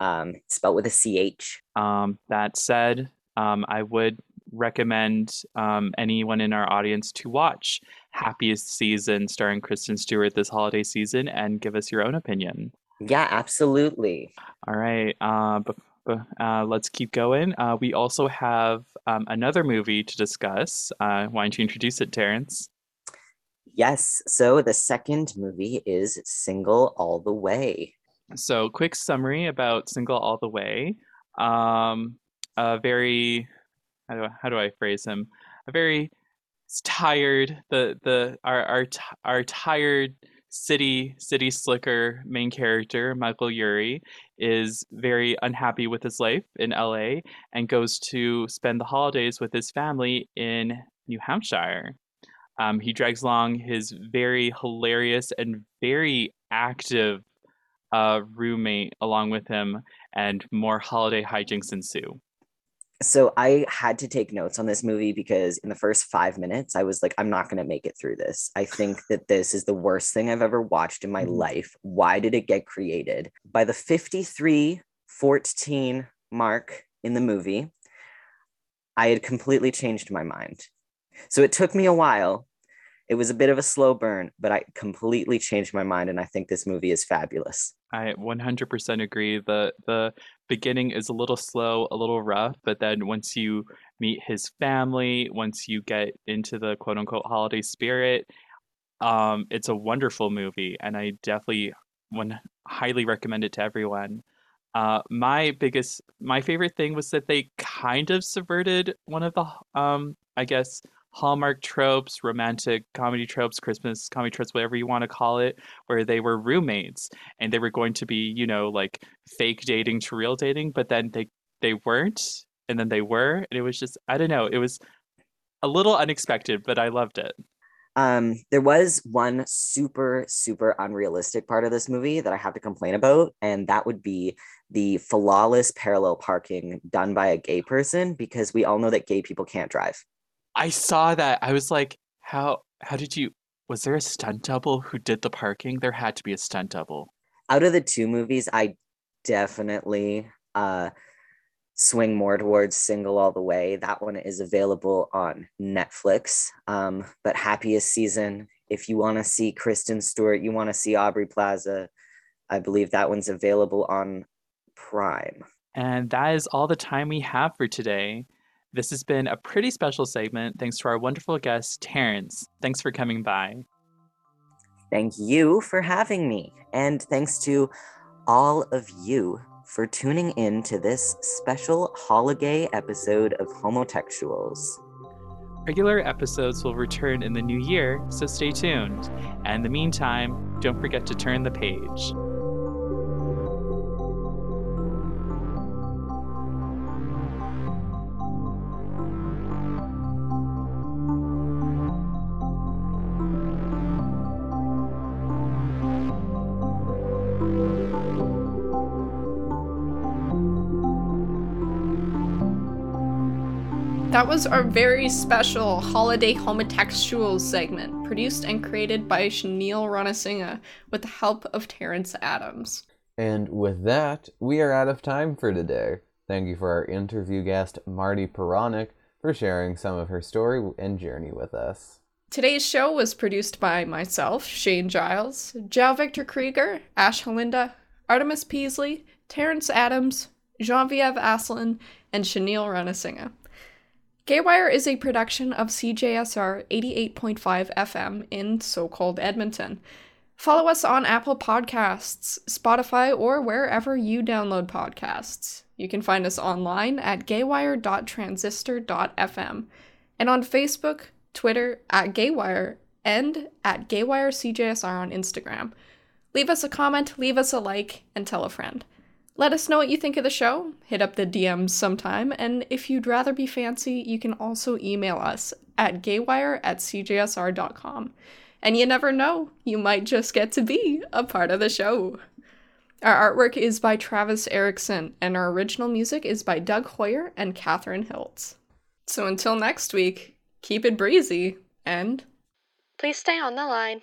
um, spelled with a CH. Um, that said, um, I would recommend um, anyone in our audience to watch Happiest Season starring Kristen Stewart this holiday season and give us your own opinion. Yeah, absolutely. All right. Uh, uh, let's keep going. Uh, we also have um, another movie to discuss. Uh, why don't you introduce it, Terrence? Yes. So the second movie is Single All the Way. So, quick summary about Single All the Way. Um, a very how do I, how do I phrase him? A very tired the the our our our tired city city slicker main character Michael Urie is very unhappy with his life in LA and goes to spend the holidays with his family in New Hampshire. Um, he drags along his very hilarious and very active uh, roommate along with him, and more holiday hijinks ensue so I had to take notes on this movie because in the first five minutes, I was like, I'm not going to make it through this. I think [sighs] that this is the worst thing I've ever watched in my mm-hmm. life. Why did it get created? By the 53 14 mark in the movie, I had completely changed my mind. So it took me a while It was a bit of a slow burn, but I completely changed my mind and I think this movie is fabulous. I 100% agree. The the beginning is a little slow, a little rough, but then once you meet his family, once you get into the quote unquote holiday spirit, um, it's a wonderful movie, and I definitely one highly recommend it to everyone. Uh, my biggest, my favorite thing was that they kind of subverted one of the, um, I guess, Hallmark tropes, romantic comedy tropes, Christmas comedy tropes, whatever you want to call it, where they were roommates and they were going to be, you know, like fake dating to real dating, but then they they weren't, and then they were, and it was just, I don't know, it was a little unexpected, but I loved it. Um, there was one super, super unrealistic part of this movie that I have to complain about, and that would be the flawless parallel parking done by a gay person because we all know that gay people can't drive. I saw that. I was like, how how did you was there a stunt double who did the parking? There had to be a stunt double. Out of the two movies, I definitely uh swing more towards single all the way that one is available on netflix um, but happiest season if you want to see kristen stewart you want to see aubrey plaza i believe that one's available on prime and that is all the time we have for today this has been a pretty special segment thanks to our wonderful guest terrence thanks for coming by thank you for having me and thanks to all of you for tuning in to this special holiday episode of Homotextuals. Regular episodes will return in the new year, so stay tuned. And in the meantime, don't forget to turn the page. That was our very special holiday homotextuals segment, produced and created by Shanil Ranasinga with the help of Terrence Adams. And with that, we are out of time for today. Thank you for our interview guest, Marty Peronic, for sharing some of her story and journey with us. Today's show was produced by myself, Shane Giles, Jao Victor Krieger, Ash Halinda, Artemis Peasley, Terrence Adams, Genevieve Aslin, and Shanil Ranasinga. Gaywire is a production of CJSR 88.5 FM in so called Edmonton. Follow us on Apple Podcasts, Spotify, or wherever you download podcasts. You can find us online at gaywire.transistor.fm and on Facebook, Twitter at Gaywire, and at GaywireCJSR on Instagram. Leave us a comment, leave us a like, and tell a friend. Let us know what you think of the show. Hit up the DMs sometime, and if you'd rather be fancy, you can also email us at gaywire at cjsr.com. And you never know, you might just get to be a part of the show. Our artwork is by Travis Erickson, and our original music is by Doug Hoyer and Catherine Hiltz. So until next week, keep it breezy, and please stay on the line.